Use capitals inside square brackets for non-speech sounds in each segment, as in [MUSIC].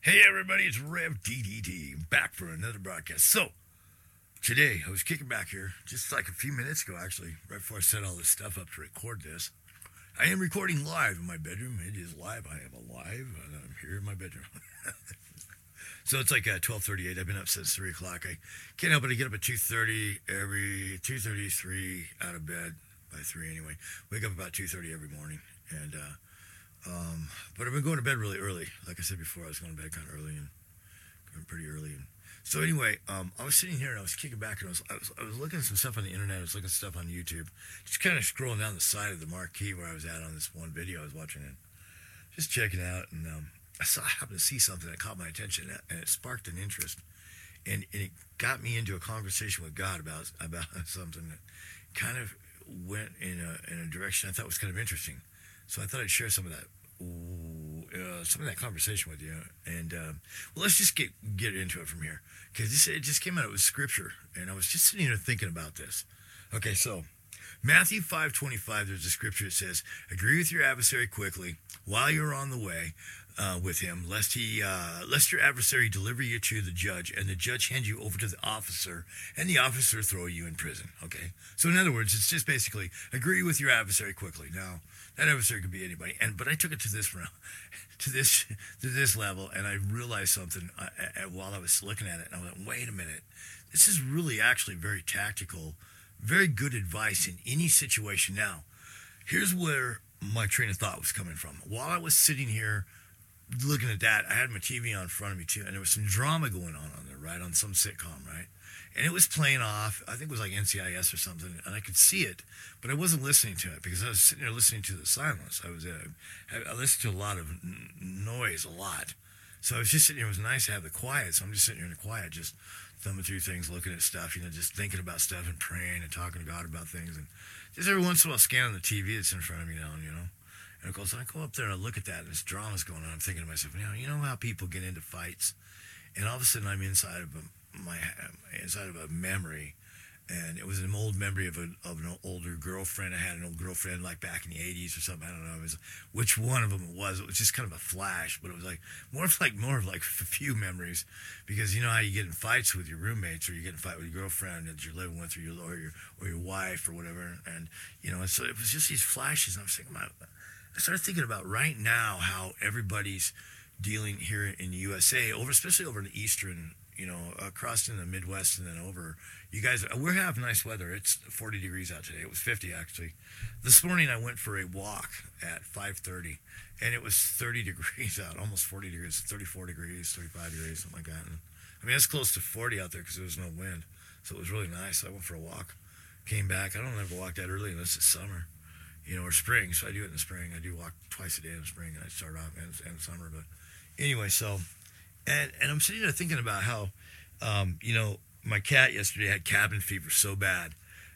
Hey everybody, it's Rev DDT back for another broadcast. So today I was kicking back here just like a few minutes ago, actually, right before I set all this stuff up to record this. I am recording live in my bedroom. It is live. I am alive, and I'm here in my bedroom. [LAUGHS] so it's like uh, 12:38. I've been up since three o'clock. I can't help but to get up at 2:30 every 2:33 out of bed by three anyway. Wake up about 2:30 every morning, and uh, um, but I've been going to bed really early. Like I said before, I was going to bed kind of early and going pretty early. And so anyway, um, I was sitting here and I was kicking back and I was, I was I was looking at some stuff on the internet. I was looking at stuff on YouTube, just kind of scrolling down the side of the marquee where I was at on this one video I was watching it, just checking out. And um, I saw I happened to see something that caught my attention and it sparked an interest, and, and it got me into a conversation with God about about [LAUGHS] something that kind of went in a in a direction I thought was kind of interesting. So I thought I'd share some of that, uh, some of that conversation with you. And uh, well, let's just get get into it from here because it just came out. It was scripture, and I was just sitting here thinking about this. Okay, so Matthew five twenty five. There's a scripture that says, "Agree with your adversary quickly while you're on the way." Uh, with him, lest he, uh, lest your adversary deliver you to the judge, and the judge hand you over to the officer, and the officer throw you in prison. Okay, so in other words, it's just basically agree with your adversary quickly. Now, that adversary could be anybody, and but I took it to this round, [LAUGHS] to this to this level, and I realized something uh, while I was looking at it, and I went, wait a minute, this is really actually very tactical, very good advice in any situation. Now, here's where my train of thought was coming from. While I was sitting here looking at that, I had my TV on in front of me too, and there was some drama going on on there, right, on some sitcom, right, and it was playing off. I think it was like NCIS or something, and I could see it, but I wasn't listening to it because I was sitting there listening to the silence. I was, uh, I listened to a lot of n- noise, a lot. So I was just sitting here. It was nice to have the quiet. So I'm just sitting here in the quiet, just thumbing through things, looking at stuff, you know, just thinking about stuff and praying and talking to God about things, and just every once in a while scanning the TV that's in front of me now, you know. And of course, I go up there and I look at that, and this drama's going on. I'm thinking to myself, you know, you know how people get into fights, and all of a sudden I'm inside of a, my inside of a memory, and it was an old memory of, a, of an older girlfriend. I had an old girlfriend like back in the 80s or something. I don't know it was, which one of them it was. It was just kind of a flash, but it was like more of like more of like [LAUGHS] a few memories, because you know how you get in fights with your roommates or you get in fight with your girlfriend that you're living with or your or your or your wife or whatever, and you know, so it was just these flashes. And I was thinking about. I started thinking about right now how everybody's dealing here in the USA, over especially over in the eastern, you know, across in the Midwest and then over. You guys, uh, we're having nice weather. It's 40 degrees out today. It was 50 actually. This morning I went for a walk at 5:30, and it was 30 [LAUGHS] degrees out, almost 40 degrees, 34 degrees, 35 degrees, something like that. And, I mean, it's close to 40 out there because there was no wind, so it was really nice. I went for a walk, came back. I don't ever walk that early unless it's summer you know, or spring. So I do it in the spring. I do walk twice a day in the spring, and I start off in, summer. But anyway, so and and I'm sitting there thinking about how, um, you know, my cat yesterday had cabin fever so bad,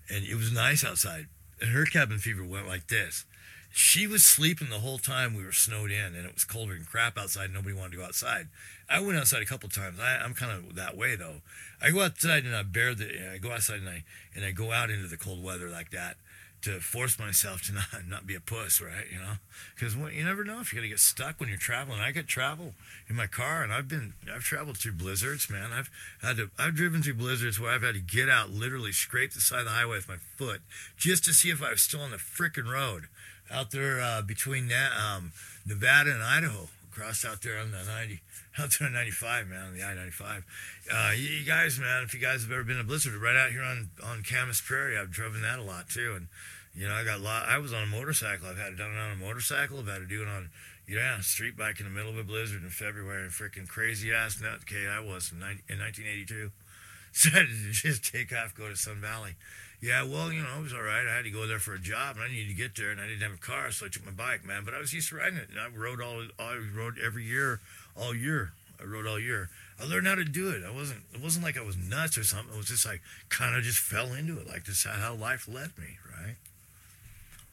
and it was nice outside, and her cabin fever went like this. She was sleeping the whole time we were snowed in, and it was colder than crap outside. Nobody wanted to go outside. I went outside a couple times. I, I'm kind of that way though. I go outside and I bear the. I go outside and I and I go out into the cold weather like that to force myself to not [LAUGHS] not be a puss, right? You know, because you never know if you're gonna get stuck when you're traveling. I could travel in my car, and I've been I've traveled through blizzards, man. I've had to I've driven through blizzards where I've had to get out, literally scrape the side of the highway with my foot just to see if I was still on the freaking road out there uh, between um, Nevada and Idaho. Across out there on the 90, [LAUGHS] out there on 95, man, on the I-95. Uh, you, you guys, man, if you guys have ever been a blizzard, right out here on on Camas Prairie, I've driven that a lot too, and you know, I got a lot. I was on a motorcycle. I've had it done on a motorcycle. I've had to do it on, yeah, street bike in the middle of a blizzard in February. Freaking crazy ass nut. Okay, I was in, 90, in 1982. [LAUGHS] Decided to just take off, go to Sun Valley. Yeah, well, you know, it was all right. I had to go there for a job, and I needed to get there, and I didn't have a car, so I took my bike, man. But I was used to riding it, and I rode all, I rode every year, all year. I rode all year. I learned how to do it. I wasn't. It wasn't like I was nuts or something. It was just like kind of just fell into it. Like this how life led me, right?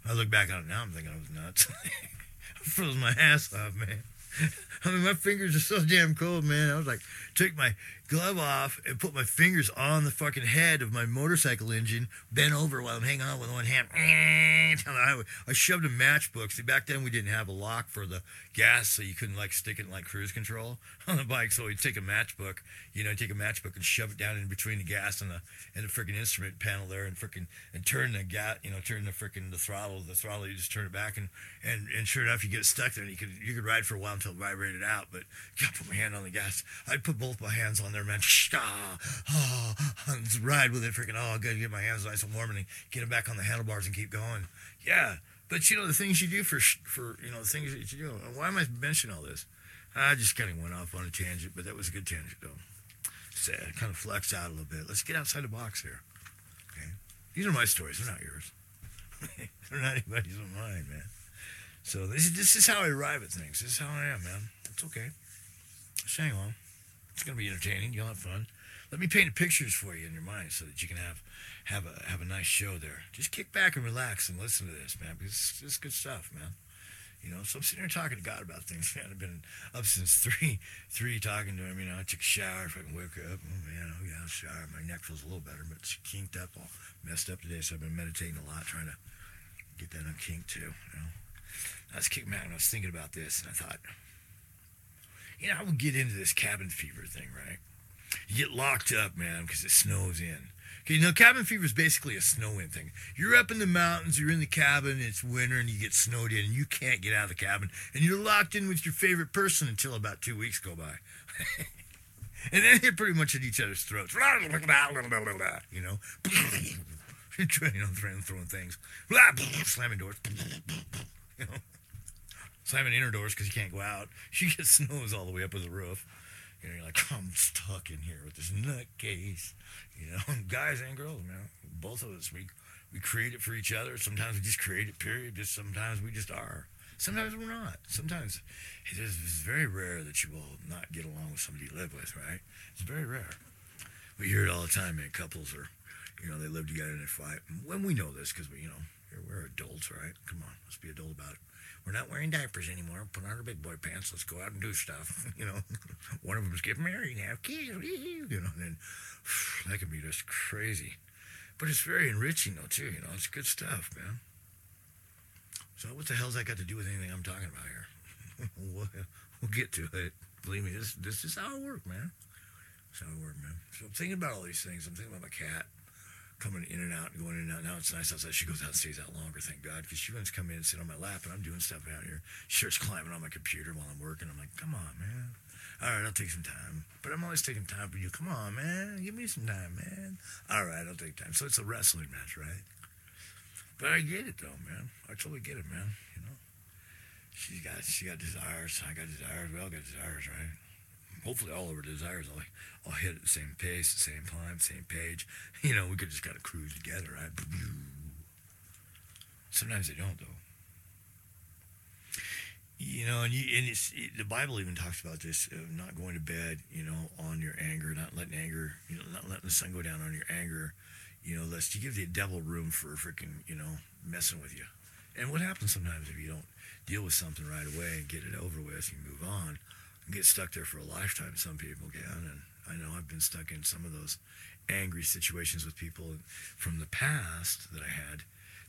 I look back on it now. I'm thinking I was nuts. [LAUGHS] I froze my ass off, man. [LAUGHS] I mean, my fingers are so damn cold, man. I was like, take my glove off and put my fingers on the fucking head of my motorcycle engine, bent over while I'm hanging on with one hand. I shoved a matchbook. See, back then we didn't have a lock for the gas, so you couldn't like stick it in like cruise control [LAUGHS] on the bike. So we'd take a matchbook, you know, take a matchbook and shove it down in between the gas and the and the freaking instrument panel there, and freaking and turn the gas, you know, turn the freaking the throttle, the throttle. You just turn it back, and and and sure enough, you get stuck there, and you could you could ride for a while until it vibrated out. But [LAUGHS] got put my hand on the gas. I'd put both my hands on there, man. Ah, [LAUGHS] and ride with it, freaking. Oh, good, get my hands nice and warm, and get them back on the handlebars and keep going. Yeah, but you know the things you do for for you know the things that you do. Why am I mentioning all this? I just kind of went off on a tangent, but that was a good tangent though. So kind of flex out a little bit. Let's get outside the box here. Okay, these are my stories. They're not yours. [LAUGHS] They're not anybody's but mine, man. So this is this is how I arrive at things. This is how I am, man. It's okay. Just hang on. It's gonna be entertaining. You'll have fun. Let me paint pictures for you in your mind so that you can have have a have a nice show there. Just kick back and relax and listen to this, man, because it's, it's good stuff, man. You know, so I'm sitting here talking to God about things, [LAUGHS] man. I've been up since three, three talking to him. You know, I took a shower, if I can wake up. Oh man, oh yeah, shower. My neck feels a little better, but it's kinked up, all messed up today. So I've been meditating a lot, trying to get that unkinked too. You know, I was kicking back and I was thinking about this, and I thought, you know, I would get into this cabin fever thing, right? You get locked up, man, because it snows in. Okay, you know, cabin fever is basically a snow in thing. You're up in the mountains, you're in the cabin, it's winter, and you get snowed in, and you can't get out of the cabin, and you're locked in with your favorite person until about two weeks go by. [LAUGHS] and then you're pretty much at each other's throats. [LAUGHS] You know? [LAUGHS] you know, throwing things. Slamming doors. You know? Slamming inner doors because you can't go out. [LAUGHS] She gets snows all the way up to the roof. You know, you're like, I'm stuck in here with this nutcase. You know, [LAUGHS] guys and girls, man. Both of us, we we create it for each other. Sometimes we just create it, period. Just sometimes we just are. Sometimes we're not. Sometimes it is very rare that you will not get along with somebody you live with, right? It's very rare. We hear it all the time, man. Couples are, you know, they live together and they fight. When we know this, because we, you know, we're adults, right? Come on, let's be adult about it. We're not wearing diapers anymore. Put on our big boy pants. Let's go out and do stuff. [LAUGHS] You know, [LAUGHS] one of them's getting married and have kids. You know, and then [SIGHS] that can be just crazy. But it's very enriching, though, too. You know, it's good stuff, man. So what the hell's that got to do with anything I'm talking about here? [LAUGHS] we'll, we'll get to it. Believe me, this this is how it works, man. That's how it works, man. So I'm thinking about all these things. I'm thinking about my cat coming in and out and going in and out. Now it's nice outside. She goes out and stays out longer, thank God, because she wants to come in and sit on my lap, and I'm doing stuff out here. She starts climbing on my computer while I'm working. I'm like, come on, man. All right, I'll take some time. But I'm always taking time for you. Come on, man. Give me some time, man. All right, I'll take time. So it's a wrestling match, right? But I get it, though, man. I totally get it, man. You know, she got she got desires. I got desires. We all got desires, right? Hopefully all of our desires all, all hit at the same pace, same time, same page. [LAUGHS] You know, we could just kind of cruise together, right? Sometimes they don't, though. You know, and, you, and it's, it, the Bible even talks about this: not going to bed, you know, on your anger, not letting anger, you know, not letting the sun go down on your anger, you know, lest you give the devil room for freaking, you know, messing with you. And what happens sometimes if you don't deal with something right away and get it over with, you move on get stuck there for a lifetime. Some people can, and I know I've been stuck in some of those angry situations with people from the past that I had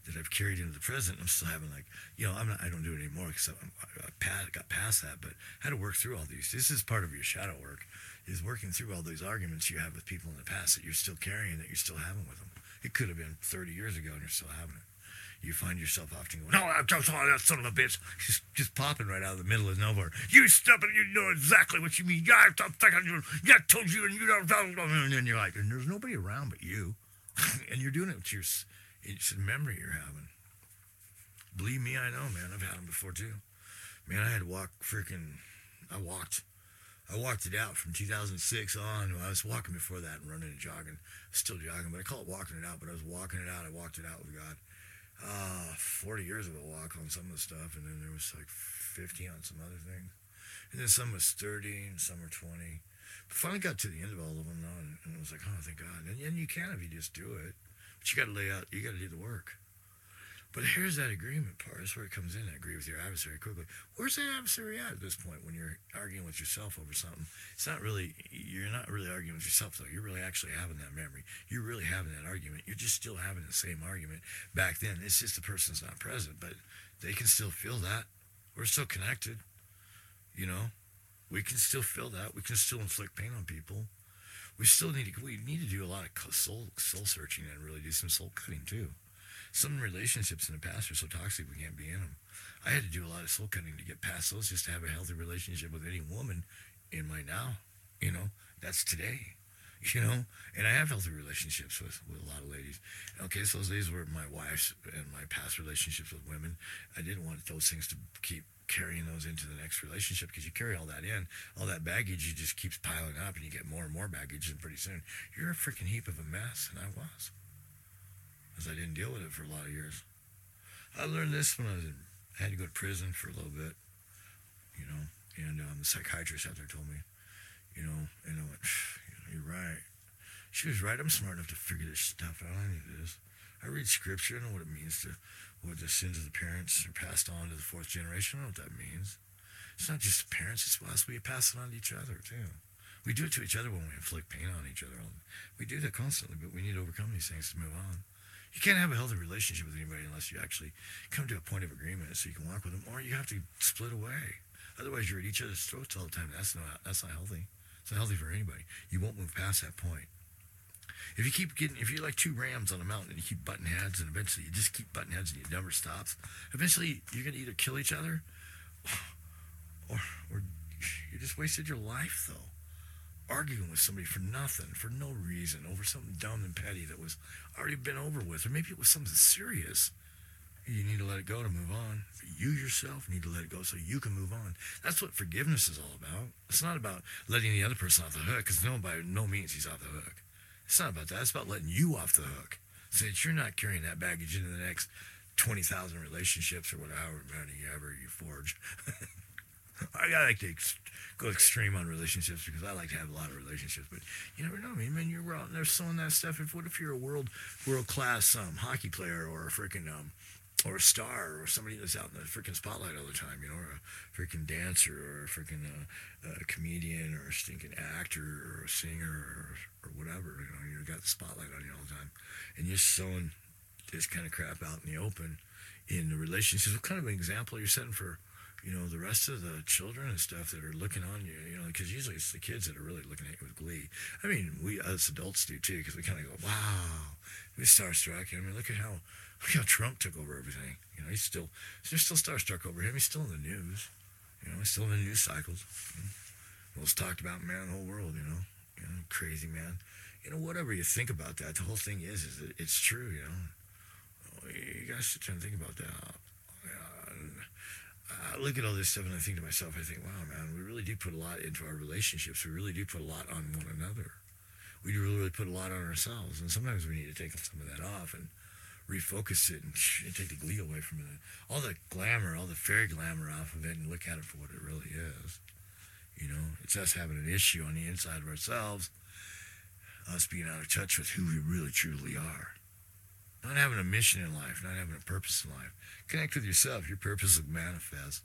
that I've carried into the present. I'm still having like, you know, I'm not, I don't do it anymore because I, I got past that, but I had to work through all these. This is part of your shadow work, is working through all these arguments you have with people in the past that you're still carrying, that you're still having with them. It could have been 30 years ago and you're still having it you find yourself often going, "No, I'm just oh, that son of a bitch," just just popping right out of the middle of nowhere. You stop it! You know exactly what you mean. Yeah, I'm thinking you. Yeah, I told you, and you don't. And then you're like, and there's nobody around but you, [LAUGHS] and you're doing it with your it's a memory you're having. Believe me, I know, man. I've had them before too. Man, I had to walk freaking. I walked. I walked it out from 2006 on. I was walking before that and running and jogging. Still jogging, but I call it walking it out. But I was walking it out. I walked it out with God uh, 40 years of a walk on some of the stuff, and then there was like 50 on some other things. And then some was 30, and some were 20. But finally got to the end of all of them, now, and, and it was like, oh, thank God. And, and you can if you just do it. But you got to lay out, you got to do the work. But here's that agreement part. That's where it comes in. I agree with your adversary quickly. Where's that adversary at at this point when you're arguing with yourself over something? It's not really, you're not really arguing with yourself, though. You're really actually having that memory. You're really having that argument. You're just still having the same argument back then. It's just the person's not present, but they can still feel that. We're still connected. You know, we can still feel that. We can still inflict pain on people. We still need to, we need to do a lot of soul, soul searching and really do some soul cutting too some relationships in the past are so toxic we can't be in them. I had to do a lot of soul cutting to get past those just to have a healthy relationship with any woman in my now. You know, that's today. [LAUGHS] You know, and I have healthy relationships with, with a lot of ladies. Okay, so days were my wife's and my past relationships with women. I didn't want those things to keep carrying those into the next relationship because you carry all that in, all that baggage, you just keeps piling up and you get more and more baggage, and pretty soon you're a freaking heap of a mess, and I was because I didn't deal with it for a lot of years. I learned this when I was in, I had to go to prison for a little bit, you know, and um, the psychiatrist out there told me, you know, and I went, you you're right. She was right. I'm smart enough to figure this stuff out. I need this. I read scripture. I know what it means to, what the sins of the parents are passed on to the fourth generation. I know what that means. It's not just the parents, it's us. We pass it on to each other, too. We do it to each other when we inflict pain on each other. We do that constantly, but we need to overcome these things to move on. You can't have a healthy relationship with anybody unless you actually come to a point of agreement so you can walk with them, or you have to split away. Otherwise, you're at each other's throats all the time. That's not that's not healthy. It's not healthy for anybody. You won't move past that point. If you keep getting, if you're like two rams on a mountain and you keep butting heads, and eventually you just keep butting heads and you never stops, eventually you're gonna either kill each other, [SIGHS] or or you just wasted your life though arguing with somebody for nothing, for no reason, over something dumb and petty that was already been over with, or maybe it was something serious. You need to let it go to move on. You yourself need to let it go so you can move on. That's what forgiveness is all about. It's not about letting the other person off the hook, because no, by no means he's off the hook. It's not about that. It's about letting you off the hook so that you're not carrying that baggage into the next 20,000 relationships or whatever however many ever you forge. [LAUGHS] I like to go extreme on relationships because I like to have a lot of relationships. But you never know. I mean, man, you're out there sowing that stuff. If what if you're a world world class um, hockey player or a freaking um, or a star or somebody that's out in the freaking spotlight all the time, you know, or a freaking dancer or a freaking uh, a comedian or a stinking actor or a singer or, or whatever. You know, you got the spotlight on you all the time, and you're sowing this kind of crap out in the open in the relationships. What kind of an example are you're setting for? You know, the rest of the children and stuff that are looking on you, you know, because usually it's the kids that are really looking at you with glee. I mean, we us adults do too, because we kind of go, wow, we starstruck. I mean, look at how look how Trump took over everything. You know, he's still they're still starstruck over him. He's still in the news. You know, he's still in the news cycles. You know, most talked about man in the whole world. You know, you know, crazy man. You know, whatever you think about that, the whole thing is, is it's true. You know, oh, you guys should try to think about that I look at all this stuff and I think to myself, I think, wow, man, we really do put a lot into our relationships. We really do put a lot on one another. We do really put a lot on ourselves. And sometimes we need to take some of that off and refocus it and, and take the glee away from it. All the glamour, all the fairy glamour off of it and look at it for what it really is. You know, it's us having an issue on the inside of ourselves, us being out of touch with who we really truly are. Not having a mission in life, not having a purpose in life. Connect with yourself. Your purpose will manifest.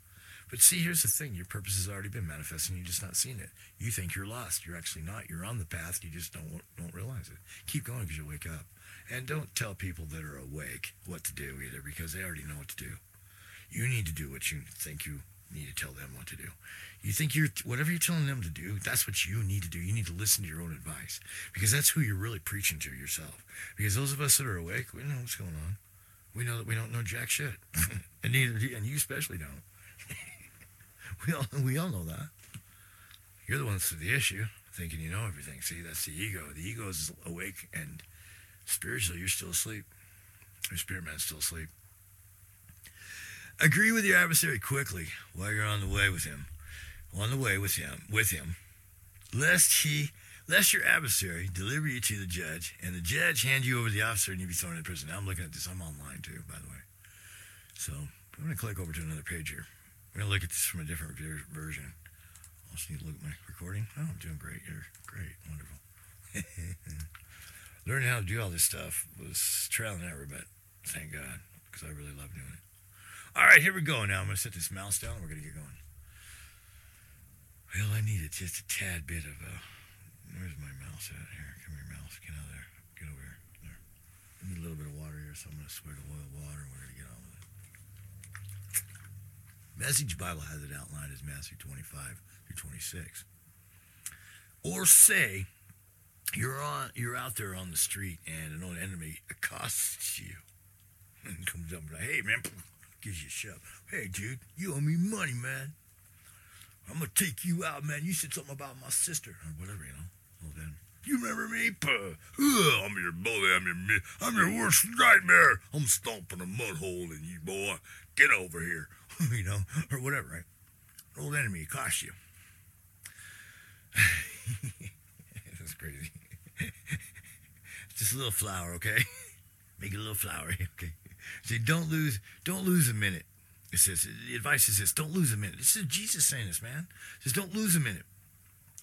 But see, here's the thing. Your purpose has already been manifesting. You're just not seeing it. You think you're lost. You're actually not. You're on the path. You just don't don't realize it. Keep going because you'll wake up. And don't tell people that are awake what to do either because they already know what to do. You need to do what you think you need to tell them what to do. You think you're whatever you're telling them to do, that's what you need to do. You need to listen to your own advice because that's who you're really preaching to yourself. Because those of us that are awake, we know what's going on. We know that we don't know jack shit, [LAUGHS] and neither and you especially don't. [LAUGHS] we all we all know that. You're the ones with the issue, thinking you know everything. See, that's the ego. The ego is awake, and spiritually, you're still asleep. Your spirit man's still asleep. Agree with your adversary quickly while you're on the way with him. On the way with him, with him, lest he, lest your adversary deliver you to the judge, and the judge hand you over to the officer, and you be thrown in prison. Now I'm looking at this. I'm online too, by the way. So I'm going to click over to another page here. I'm going to look at this from a different version. I also need to look at my recording. Oh, I'm doing great. You're great, wonderful. [LAUGHS] Learning how to do all this stuff was trial and error, but thank God because I really love doing it. All right, here we go. Now I'm going to set this mouse down and we're going to get going. Well, I needed just a tad bit of uh Where's my mouse at? Here, come here, mouse. Get out of there. Get over here. There. I need a little bit of water here, so I'm going to swig a little water and we're going to get on with it. Message Bible has it outlined as Matthew 25 through 26. Or say you're on you're out there on the street and an old enemy accosts you [LAUGHS] and comes up and like, hey man, gives you a shove. Hey dude, you owe me money, man. I'm gonna take you out, man. You said something about my sister or whatever, you know. Well then, you remember me? Puh. Ugh, I'm your bully. I'm your I'm your worst nightmare. I'm stomping a mud hole in you, boy. Get over here, [LAUGHS] you know, or whatever, right? Old enemy accosts you. [LAUGHS] That's crazy. [LAUGHS] Just a little flour, okay? Make it a little flour, okay? See, don't lose, don't lose a minute. It says the advice is this: don't lose a minute. This is Jesus saying this, man. It says don't lose a minute.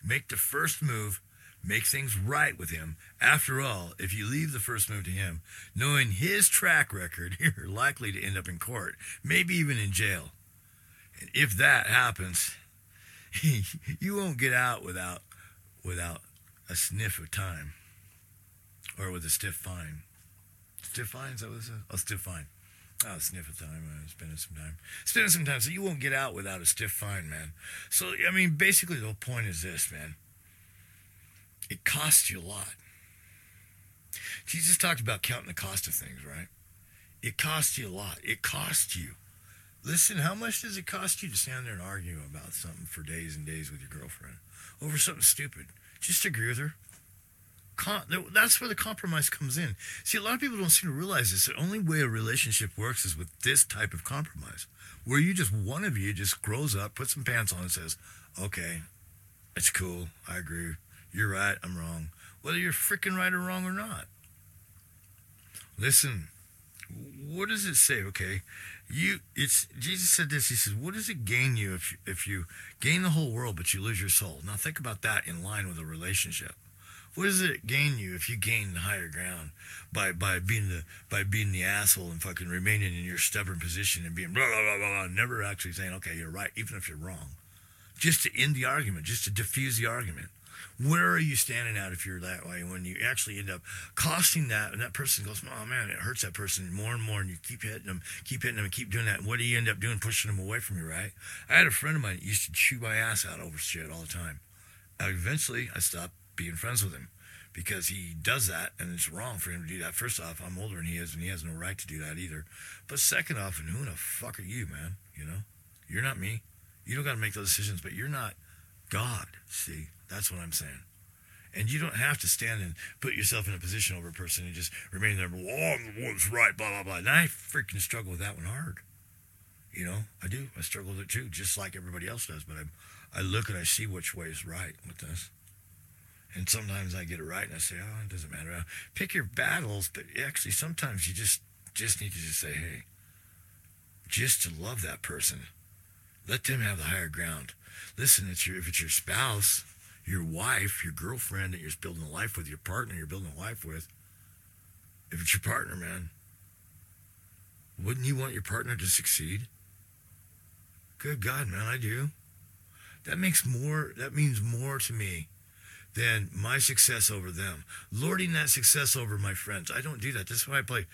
Make the first move. Make things right with him. After all, if you leave the first move to him, knowing his track record, [LAUGHS] you're likely to end up in court, maybe even in jail. And if that happens, [LAUGHS] you won't get out without without a sniff of time or with a stiff fine. Stiff fine? Is that what it says? Oh, stiff fine. Oh, sniff of time. Uh, spending some time. Spending some time. So you won't get out without a stiff fine, man. So, I mean, basically, the whole point is this, man. It costs you a lot. Jesus talked about counting the cost of things, right? It costs you a lot. It costs you. Listen, how much does it cost you to stand there and argue about something for days and days with your girlfriend over something stupid? Just agree with her. That's where the compromise comes in. See, a lot of people don't seem to realize this. The only way a relationship works is with this type of compromise, where you just one of you just grows up, puts some pants on, and says, "Okay, it's cool. I agree. You're right. I'm wrong. Whether you're freaking right or wrong or not." Listen, what does it say? Okay, you. It's Jesus said this. He says, "What does it gain you if if you gain the whole world but you lose your soul?" Now think about that in line with a relationship. What does it gain you if you gain the higher ground by by being the by being the asshole and fucking remaining in your stubborn position and being blah blah blah blah, never actually saying okay you're right even if you're wrong, just to end the argument, just to diffuse the argument. Where are you standing out if you're that way when you actually end up costing that and that person goes, oh man, it hurts that person more and more and you keep hitting them, keep hitting them and keep doing that. And what do you end up doing? Pushing them away from you, right? I had a friend of mine that used to chew my ass out over shit all the time. Eventually, I stopped being friends with him because he does that and it's wrong for him to do that. First off, I'm older than he is and he has no right to do that either. But second off, and who the fuck are you, man? You know, you're not me. You don't got to make those decisions, but you're not God. See, that's what I'm saying. And you don't have to stand and put yourself in a position over a person and just remain there. Well, I'm the one's right, blah blah blah. And I freaking struggle with that one hard. You know, I do. I struggle with it too, just like everybody else does. But I, I look and I see which way is right with this. And sometimes I get it right and I say, oh, it doesn't matter. Pick your battles, but actually sometimes you just just need to just say, hey, just to love that person. Let them have the higher ground. Listen, it's your if it's your spouse, your wife, your girlfriend that you're building a life with, your partner you're building a life with. If it's your partner, man, wouldn't you want your partner to succeed? Good God, man, I do. That makes more that means more to me than my success over them. Lording that success over my friends. I don't do that. That's why I play.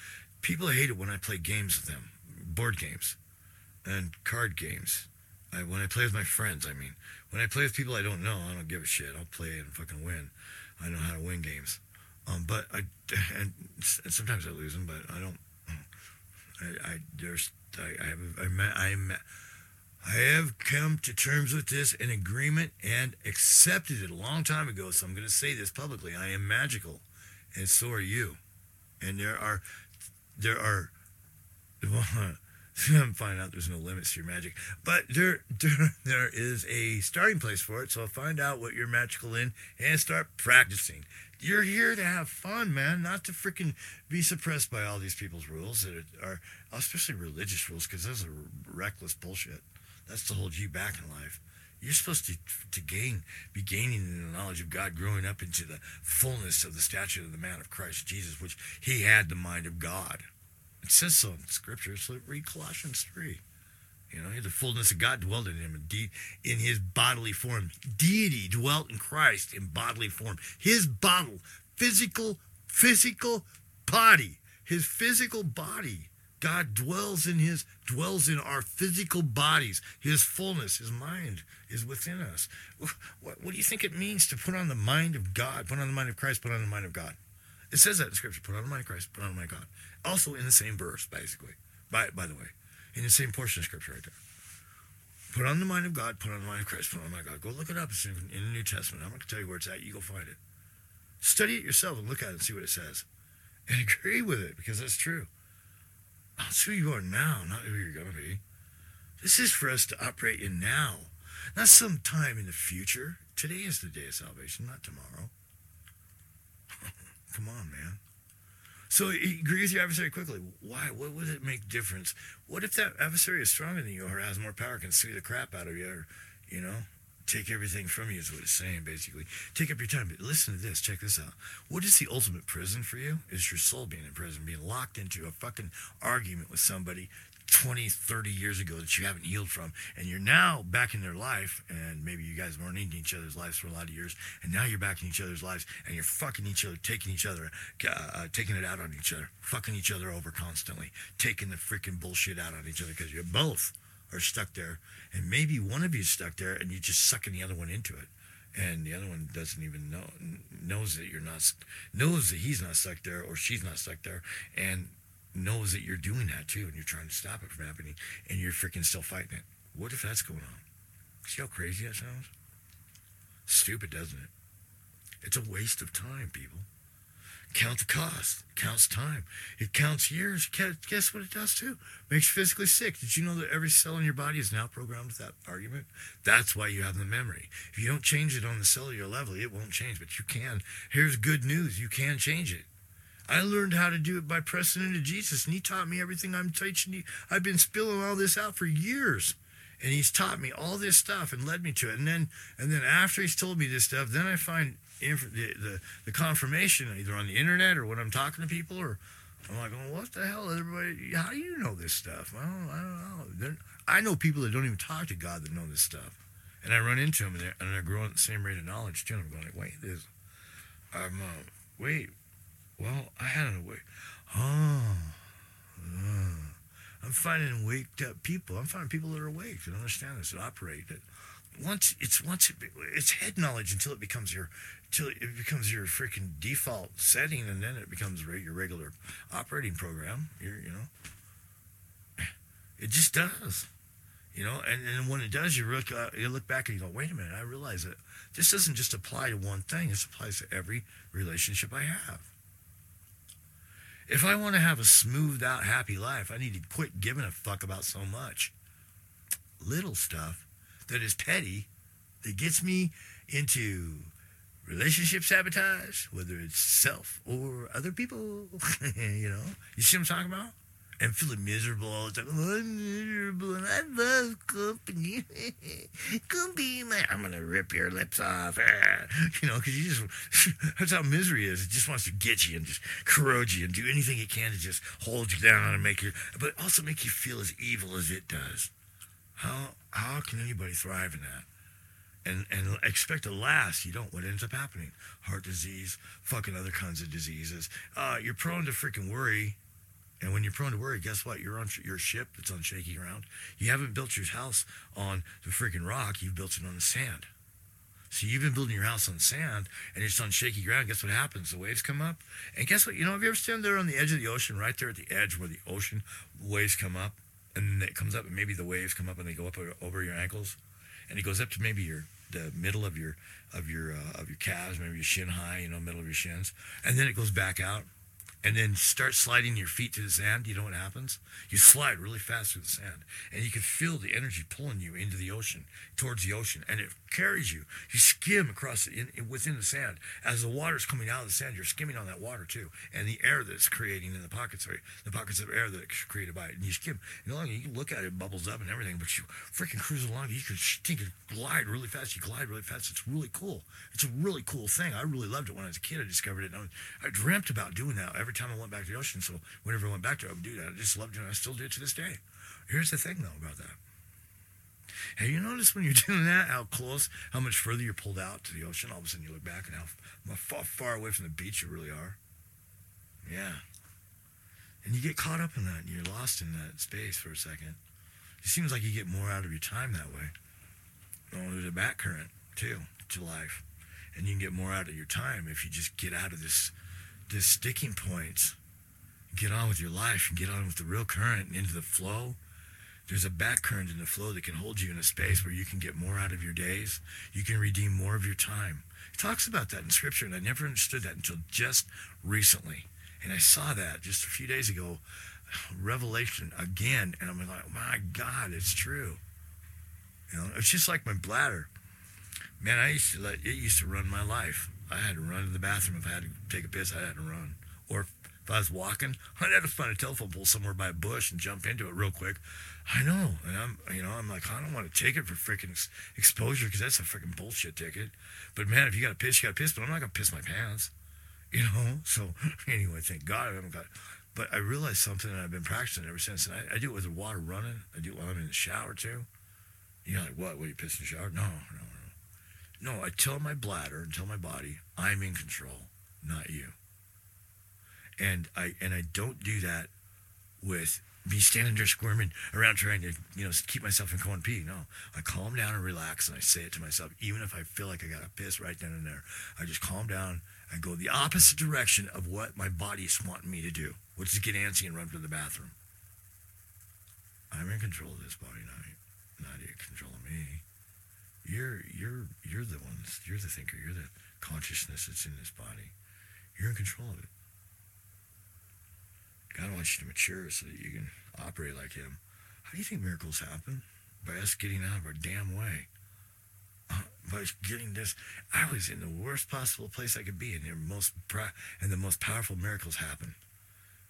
People hate it when I play games with them, board games and card games. I, when I play with my friends, I mean, when I play with people I don't know, I don't give a shit. I'll play and fucking win. I know how to win games. Um, but I [LAUGHS] and, and sometimes I lose them, but I don't. I, I there's I, I have I, I, I have come to terms with this in agreement and accepted it a long time ago. So I'm going to say this publicly. I am magical, and so are you. And there are, there are. well, [LAUGHS] I'm finding out there's no limits to your magic, but there, there, there is a starting place for it. So find out what you're magical in and start practicing. You're here to have fun, man, not to freaking be suppressed by all these people's rules that are, especially religious rules, because those are reckless bullshit. That's to hold you back in life. You're supposed to to gain, be gaining in the knowledge of God, growing up into the fullness of the stature of the man of Christ Jesus, which he had the mind of God. It says so in Scripture. So read Colossians 3. You know, the fullness of God dwelt in him indeed in his bodily form. Deity dwelt in Christ in bodily form. His bottle, physical, physical body, his physical body. God dwells in his dwells in our physical bodies. His fullness, his mind is within us. What, what do you think it means to put on the mind of God? Put on the mind of Christ, put on the mind of God. It says that in scripture. Put on the mind of Christ, put on the mind of God. Also in the same verse, basically. By by the way in the same portion of scripture right there. Put on the mind of God, put on the mind of Christ, put on the mind of God. Go look it up. It's in, in the New Testament. I'm to tell you where it's at. You go find it. Study it yourself and look at it and see what it says. And [LAUGHS] agree with it because that's true. That's who you are now, not who you're going to be. This is for us to operate in now, not some time in the future. Today is the day of salvation, not tomorrow. [LAUGHS] Come on, man. So agree with your adversary quickly. Why? What would it make difference? What if that adversary is stronger than you or has more power, can sue the crap out of you, or, you know, take everything from you is what it's saying, basically. Take up your time. But listen to this. Check this out. What is the ultimate prison for you? Is your soul being in prison, being locked into a fucking argument with somebody 20, 30 years ago that you haven't healed from, and you're now back in their life, and maybe you guys weren't in each other's lives for a lot of years, and now you're back in each other's lives, and you're fucking each other, taking each other, uh, taking it out on each other, fucking each other over constantly, taking the freaking bullshit out on each other because you're both are stuck there, and maybe one of you's stuck there, and you're just sucking the other one into it and the other one doesn't even know knows that you're not knows that he's not stuck there or she's not stuck there and knows that you're doing that too, and you're trying to stop it from happening, and you're freaking still fighting it. What if that's going on? See how crazy that sounds? Stupid, doesn't it? It's a waste of time, people. Count the cost. Counts time. It counts years. Guess what it does too? Makes you physically sick. Did you know that every cell in your body is now programmed with that argument? That's why you have the memory. If you don't change it on the cellular level, it won't change. But you can. Here's good news. You can change it. I learned how to do it by pressing into Jesus, and He taught me everything I'm teaching you. I've been spilling all this out for years, and He's taught me all this stuff and led me to it. And then, and then after He's told me this stuff, then I find inf- the, the, the confirmation either on the internet or when I'm talking to people, or I'm like, well, what the hell, everybody? How do you know this stuff? I don't, I don't know. They're, I know people that don't even talk to God that know this stuff, and I run into them, and they're, and they're growing at the same rate of knowledge too. I'm going like, wait, this, I'm, uh, wait well, I had a way. Oh, uh, I'm finding waked up people. I'm finding people that are awake that understand this, that operate. That once it's once it, it's head knowledge until it becomes your until it becomes your freaking default setting, and then it becomes your regular operating program. Your, you know, it just does. You know, and, and when it does, you look uh, you look back and you go, wait a minute, I realize that this doesn't just apply to one thing. This applies to every relationship I have. If I want to have a smoothed out, happy life, I need to quit giving a fuck about so much little stuff that is petty that gets me into relationship sabotage, whether it's self or other people. [LAUGHS] you know, you see what I'm talking about? and feeling miserable all the time. Oh, I'm miserable and I love [LAUGHS] company. My. I'm gonna rip your lips off. [LAUGHS] You know, because you just that's how misery is. It just wants to get you and just corrode you and do anything it can to just hold you down and make you, but also make you feel as evil as it does. How how can anybody thrive in that? And and expect to last. You don't. What ends up happening? Heart disease, fucking other kinds of diseases. Uh, you're prone to freaking worry and when you're prone to worry, guess what? You're on your ship that's on shaky ground. You haven't built your house on the freaking rock. You've built it on the sand. So you've been building your house on sand and it's on shaky ground. Guess what happens? The waves come up. And guess what? You know, have you ever stand there on the edge of the ocean, right there at the edge where the ocean waves come up? And it comes up and maybe the waves come up and they go up over your ankles. And it goes up to maybe your the middle of your of your uh, of your calves, maybe your shin high, you know, middle of your shins. And then it goes back out and then start sliding your feet to the sand, you know what happens? You slide really fast through the sand, and you can feel the energy pulling you into the ocean, towards the ocean, and it carries you. You skim across in, in, within the sand. As the water's coming out of the sand, you're skimming on that water too, and the air that it's creating in the pockets, sorry, the pockets of air that it's created by it, and you skim. You know, you look at it, it bubbles up and everything, but you freaking cruise along. You can, can glide really fast. You glide really fast. It's really cool. It's a really cool thing. I really loved it when I was a kid. I discovered it. I, I dreamt about doing that every time I went back to the ocean. So whenever I went back there, I would do that. I just loved it. and I still do it to this day. Here's the thing, though, about that. Have you noticed when you're [LAUGHS] doing that, how close, how much further you're pulled out to the ocean? All of a sudden you look back and how far, far away from the beach you really are. Yeah. And you get caught up in that and you're lost in that space for a second. It seems like you get more out of your time that way. Oh, there's a back current, too, to life. And you can get more out of your time if you just get out of this, this sticking points, get on with your life and get on with the real current and into the flow there's a back current in the flow that can hold you in a space where you can get more out of your days. You can redeem more of your time. He talks about that in scripture, and I never understood that until just recently. And I saw that just a few days ago, Revelation again, and I'm like, my God, it's true. You know, it's just like my bladder. Man, I used to let it used to run my life. I had to run to the bathroom if I had to take a piss. I had to run, or if I was walking, [LAUGHS] I'd have to find a telephone pole somewhere by a bush and jump into it real quick. I know, and I'm, you know, I'm like, I don't want to take it for freaking ex- exposure because that's a freaking bullshit ticket. But man, if you got to piss, you got to piss. But I'm not gonna piss my pants, [LAUGHS] you know. So [LAUGHS] anyway, thank God I haven't got. But I realized something, and I've been practicing ever since. And I, I do it with the water running. I do it while I'm in the shower too. You're like, what? What you piss in the shower? No, no, no. I tell my bladder and tell my body I'm in control, not you and I and I don't do that with me standing there squirming around trying to you know keep myself from going pee. No, I calm down and relax, and I say it to myself, even if I feel like I got to piss right then and there. I just calm down. and go the opposite direction of what my body's wanting me to do, which is get antsy and run to the bathroom. I'm in control of this body, not not in control of me. You're you're you're the one. You're the thinker. You're the consciousness that's in this body. You're in control of it. God wants you to mature so that you can operate like Him. How do you think miracles happen? By us getting out of our damn way. Uh, by getting this, I was in the worst possible place I could be, and the most and the most powerful miracles happen.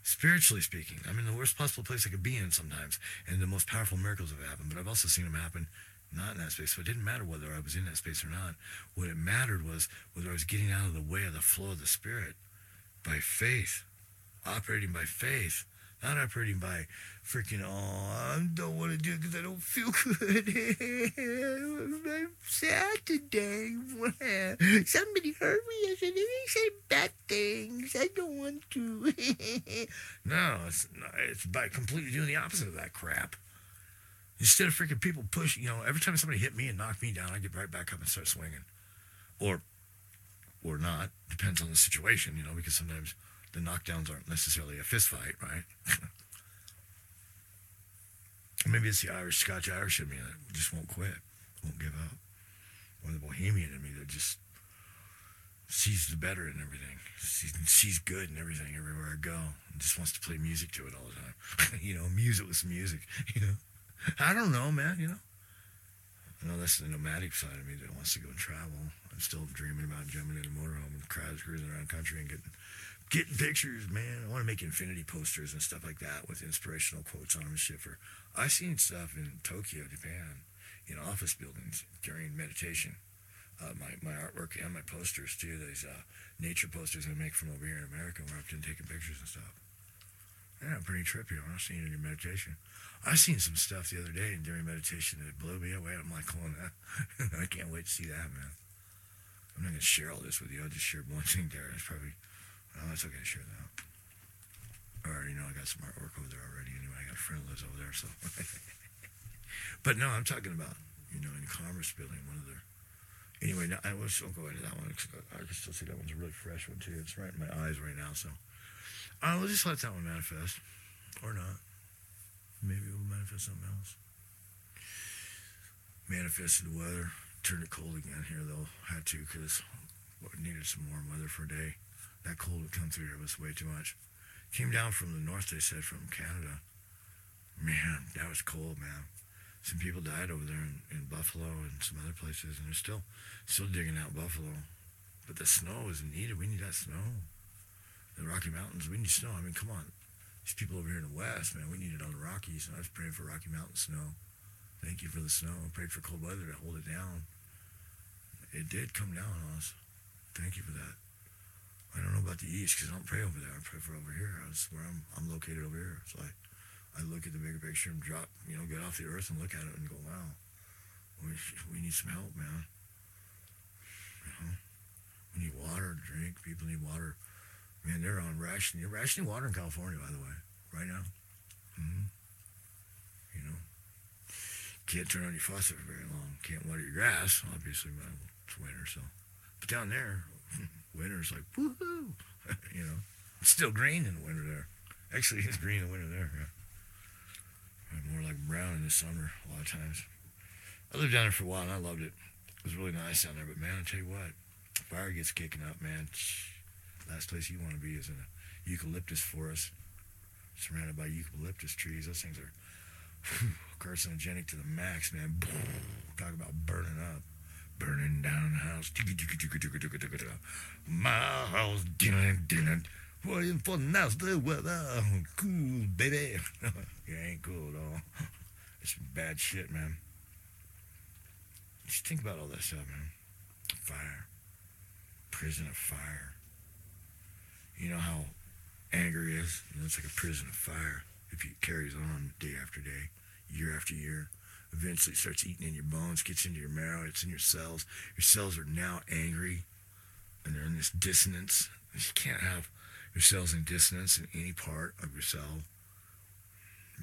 Spiritually speaking, I'm in the worst possible place I could be in sometimes, and the most powerful miracles have happened. But I've also seen them happen not in that space. So it didn't matter whether I was in that space or not. What it mattered was whether I was getting out of the way of the flow of the Spirit by faith operating by faith, not operating by freaking, oh, I don't want to do it because I don't feel [LAUGHS] good. I'm sad today. [LAUGHS] Somebody hurt me yesterday. They said bad things. I don't want to. [LAUGHS] no, it's, it's by completely doing the opposite of that crap. Instead of freaking people pushing, you know, every time somebody hit me and knocked me down, I get right back up and start swinging. Or, or not. Depends on the situation, you know, because sometimes the knockdowns aren't necessarily a fist fight, right? [LAUGHS] Maybe it's the Irish, Scotch Irish in me that just won't quit, won't give up. Or the Bohemian in me that just sees the better in everything, sees, sees good in everything everywhere I go, and just wants to play music to it all the time. [LAUGHS] you know, music with music, [LAUGHS] you know. I don't know, man, you know. I know that's the nomadic side of me that wants to go and travel. I'm still dreaming about jumping in a motorhome and crowds cruising around country and getting getting pictures, man. I want to make infinity posters and stuff like that with inspirational quotes on them and shit. For I've seen stuff in Tokyo, Japan, in office buildings during meditation. Uh, my, my artwork and my posters too. These uh, nature posters I make from over here in America, where I've been taking pictures and stuff. Yeah, pretty trippy. I've seen it in meditation. I seen some stuff the other day during meditation that blew me away. I'm like, oh, [LAUGHS] I can't wait to see that, man. I'm not gonna share all this with you. I'll just share one thing there. It's probably Oh, it's okay to share that. I already know I got some artwork over there already. Anyway, I got a friend lives over there, so. [LAUGHS] but no, I'm talking about you know in the Commerce Building, one of the. Anyway, no, I was I'll go into that one. I can still see that one's a really fresh one too. It's right in my eyes right now, so. I will just let that one manifest, or not. Maybe we'll manifest something else. Manifested the weather. Turned it cold again here though. Had to because we needed some warm weather for a day. That cold would come through here was way too much. Came down from the north, they said, from Canada. Man, that was cold, man. Some people died over there in, in Buffalo and some other places, and they're still still digging out Buffalo. But the snow is needed. We need that snow. The Rocky Mountains, we need snow. I mean, come on. These people over here in the West, man, we need it on the Rockies, and I was praying for Rocky Mountain snow. Thank you for the snow. I prayed for cold weather to hold it down. It did come down on us. Thank you for that. I don't know about the east because I don't pray over there. I pray for over here. That's where I'm, I'm located over here. So I, I look at the bigger picture and drop, you know, get off the earth and look at it and go, wow, we, we need some help, man. You know, we need water to drink. People need water. Man, they're on rationing. You're rationing water in California, by the way, right now. Mm-hmm. You know, can't turn on your faucet for very long. Can't water your grass, obviously, but it's winter, so. But down there, [LAUGHS] winter's like woohoo. [LAUGHS] you know, it's still green in the winter there. Actually, it's green in the winter there. Yeah. More like brown in the summer a lot of times. I lived down there for a while and I loved it. It was really nice down there. But man, I tell you what, fire gets kicking up, man. Last place you want to be is in a eucalyptus forest, surrounded by eucalyptus trees. Those things are whew, carcinogenic to the max, man. Talk about burning up burning down house. My house. Waiting for the weather. Cool, baby. [LAUGHS] it ain't cool at all. [LAUGHS] It's bad shit, man. Just think about all that stuff, man. Fire. Prison of fire. You know how anger is? You know, it's like a prison of fire if it carries on day after day, year after year eventually it starts eating in your bones, gets into your marrow, it's in your cells. Your cells are now angry and they're in this dissonance. You can't have your cells in dissonance in any part of your cell.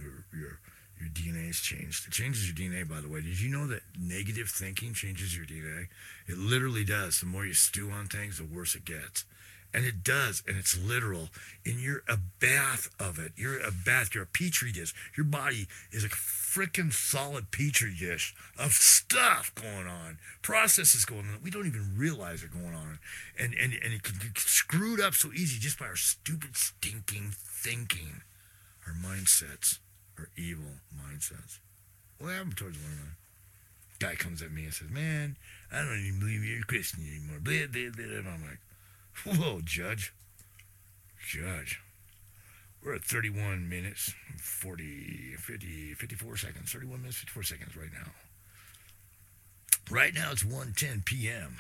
Your, your, your DNA is changed. It changes your DNA, by the way. Did you know that negative thinking changes your DNA? It literally does. The more you stew on things, the worse it gets. And it does, and it's literal. And you're a bath of it. You're a bath. You're a petri dish. Your body is a freaking solid petri dish of stuff going on, processes going on. We don't even realize are going on, and and and it can get screwed up so easy just by our stupid, stinking thinking, our mindsets, our evil mindsets. What happened towards one another? Guy comes at me and says, "Man, I don't even believe you're a Christian anymore." Blah, blah, blah. I'm like. Whoa, Judge. Judge. We're at 31 minutes, 40, 50, 54 seconds. 31 minutes, 54 seconds right now. Right now it's 1.10 p.m.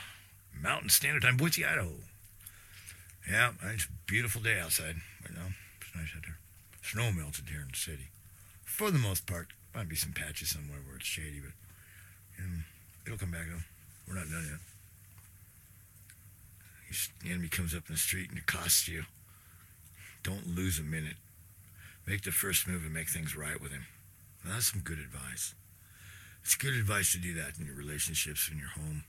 Mountain Standard Time, Boise, Idaho. Yeah, it's a beautiful day outside right now. It's nice out there. Snow melted here in the city. For the most part, might be some patches somewhere where it's shady, but you know, it'll come back though. We're not done yet the enemy comes up in the street and accosts you, don't lose a minute. Make the first move and make things right with him. Now, that's some good advice. It's good advice to do that in your relationships, in your home.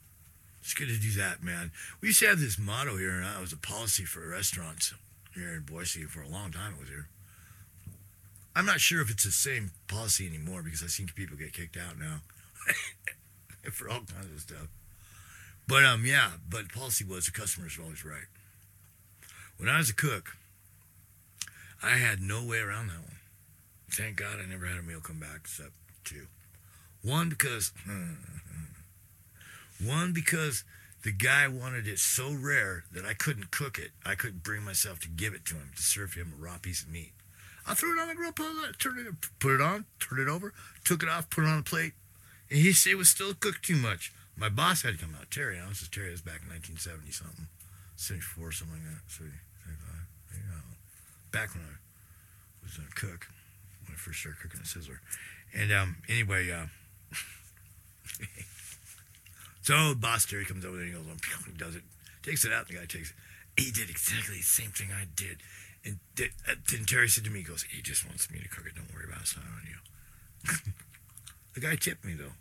It's good to do that, man. We used to have this motto here, and it was a policy for restaurants here in Boise for a long time. It was here. I'm not sure if it's the same policy anymore because I've seen people get kicked out now [LAUGHS] for all kinds of stuff. But um, yeah, but policy was the customers always right. When I was a cook, I had no way around that one. Thank God I never had a meal come back except two. One because [LAUGHS] one because the guy wanted it so rare that I couldn't cook it. I couldn't bring myself to give it to him to serve him a raw piece of meat. I threw it on the grill, put it, turn it, put it on, turned it over, took it off, put it on a plate, and he said it was still cooked too much. My boss had to come out. Terry, now this is Terry. Was back in 1970 something, 74, something like that. 75, you know, back when I was a cook, when I first started cooking at Sizzler. And um, anyway, uh, [LAUGHS] so boss Terry comes over there and he goes, he does it, takes it out. The guy takes it. He did exactly the same thing I did. And uh, then Terry said to me, he goes, he just wants me to cook it. Don't worry about it. It's not on you. [LAUGHS] the guy tipped me, though.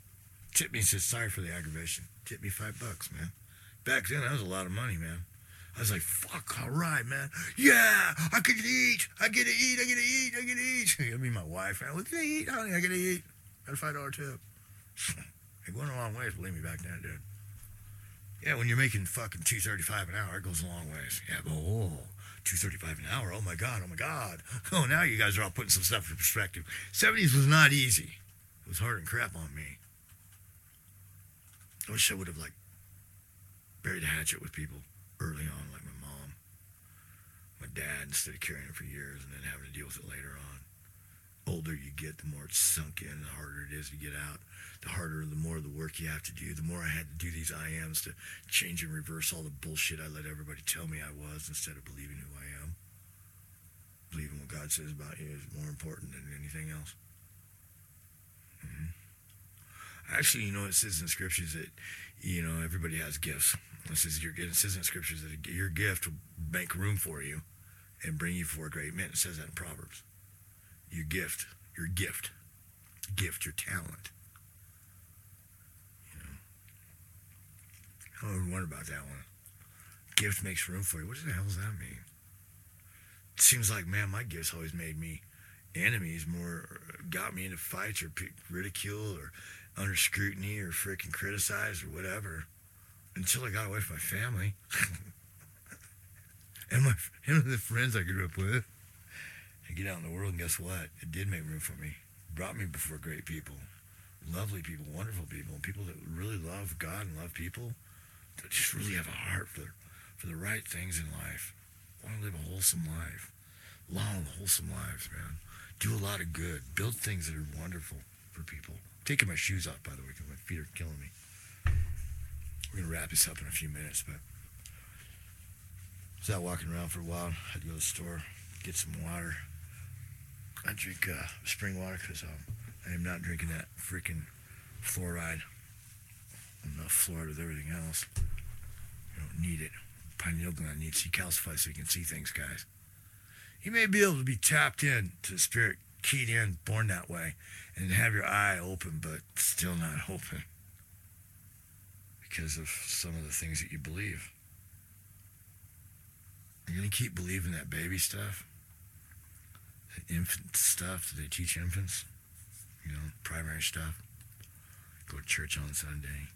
Tipped me and says, sorry for the aggravation. Tipped me five bucks, man. Back then, that was a lot of money, man. I was like, fuck, all right, man. Yeah, I get to eat. I get to eat. I get to eat. I get to eat. [LAUGHS] I mean, my wife, man. What can I eat, honey? I get to eat. Got a $5 tip. [LAUGHS] it went a long ways, believe me, back then, dude. Yeah, when you're making fucking 235 an hour, it goes a long ways. Yeah, but oh, 235 an hour. Oh my God, oh my God. [LAUGHS] Oh, now you guys are all putting some stuff in perspective. 70s was not easy. It was hard and crap on me. I wish I would have like buried a hatchet with people early on, like my mom, my dad, instead of carrying it for years and then having to deal with it later on. older you get, the more it's sunk in, the harder it is to get out. The harder, the more the work you have to do. The more I had to do these I ams to change and reverse all the bullshit I let everybody tell me I was instead of believing who I am. Believing what God says about you is more important than anything else. Mm-hmm. Actually, you know, it says in scriptures that, you know, everybody has gifts. It says, your, it says in scriptures that your gift will make room for you and bring you before great men. It says that in Proverbs. Your gift, your gift, gift, your talent. You know, I wonder about that one. Gift makes room for you. What the hell does that mean? It seems like, man, my gifts always made me enemies, more got me into fights or ridicule or under scrutiny or freaking criticized or whatever until I got away from my family. [LAUGHS] and my and the friends I grew up with. And get out in the world, and guess what? It did make room for me. brought me before great people, lovely people, wonderful people, people that really love God and love people, that just really have a heart for for the right things in life. Want to live a wholesome life, long, wholesome lives, man. Do a lot of good. Build things that are wonderful for people. I'm taking my shoes off, by the way, because my feet are killing me. We're gonna wrap this up in a few minutes, but I was out walking around for a while. I Had to go to the store, get some water. I drink uh, spring water because um, I am not drinking that freaking fluoride. Enough fluoride with everything else. You don't need it. Pineal gland needs to calcify so you can see things, guys. You may be able to be tapped in to the spirit, keyed in, born that way, and have your eye open, but still not [LAUGHS] open because of some of the things that you believe. You're going to keep believing that baby stuff, that infant stuff that they teach infants, you know, primary stuff. Go to church on Sunday.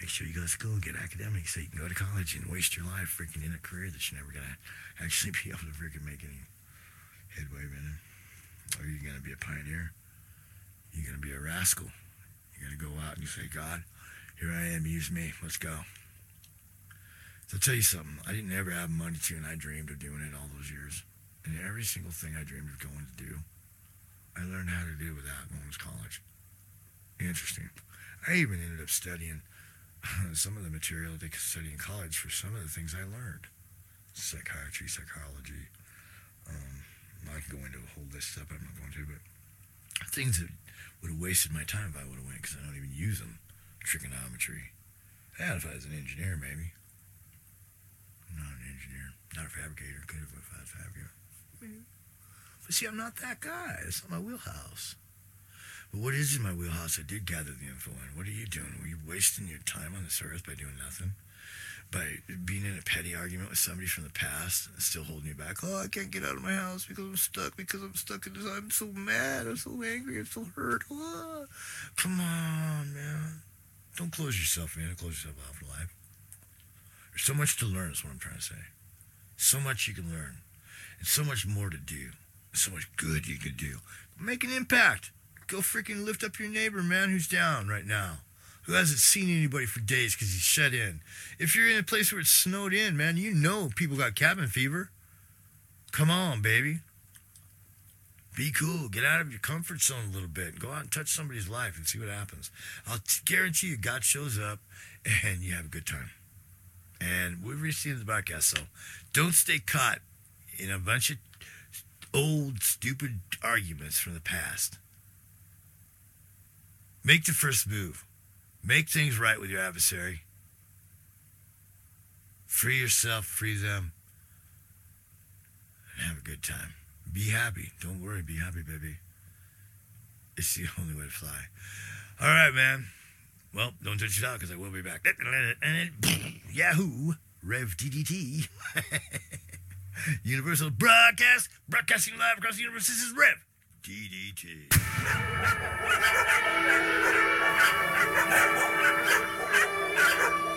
Make sure you go to school, and get academics so you can go to college and waste your life freaking in a career that you're never going to actually [LAUGHS] be able to freaking make any headway in. Or you're going to be a pioneer. You're going to be a rascal. You're going to go out and you say, God, here I am, use me. Let's go. So I'll tell you something. I didn't ever have money to, and I dreamed of doing it all those years. And every single thing I dreamed of going to do, I learned how to do without going to college. Interesting. I even ended up studying [CLEARS THROAT] some of the material they could study in college for some of the things I learned. Psychiatry, psychology. Um, I can go into a whole list of I'm not going to, but things that would have wasted my time if I would have went because I don't even use them. Trigonometry. And if I was an engineer, maybe. I'm not an engineer, not a fabricator. Could have if I was a fabricator. But see, I'm not that guy. It's not my wheelhouse. But what is in my wheelhouse? I did gather the info in. What are you doing? Were you wasting your time on this earth by doing nothing? By being in a petty argument with somebody from the past and still holding you back? Oh, I can't get out of my house because I'm stuck, because I'm stuck in this. I'm so mad. I'm so angry. I'm so hurt. Oh, come on, man. Don't close yourself in. Don't close yourself off for life. There's so much to learn, is what I'm trying to say. So much you can learn. And so much more to do. So much good you can do. Make an impact. Go freaking lift up your neighbor, man, who's down right now. Who hasn't seen anybody for days because he's shut in. If you're in a place where it's snowed in, man, you know people got cabin fever. Come on, baby. Be cool. Get out of your comfort zone a little bit. Go out and touch somebody's life and see what happens. I'll guarantee you, God shows up and you have a good time. And we've reached the end of the podcast, so don't stay caught in a bunch of old, stupid arguments from the past. Make the first move. Make things right with your adversary. Free yourself, free them, and have a good time. Be happy. Don't worry. Be happy, baby. It's the [LAUGHS] only way to fly. All right, man. Well, don't touch it out because I will be back. [LAUGHS] Yahoo! Rev DDT. [LAUGHS] Universal Broadcast, broadcasting live across the universe. This is Rev DDT. [LAUGHS]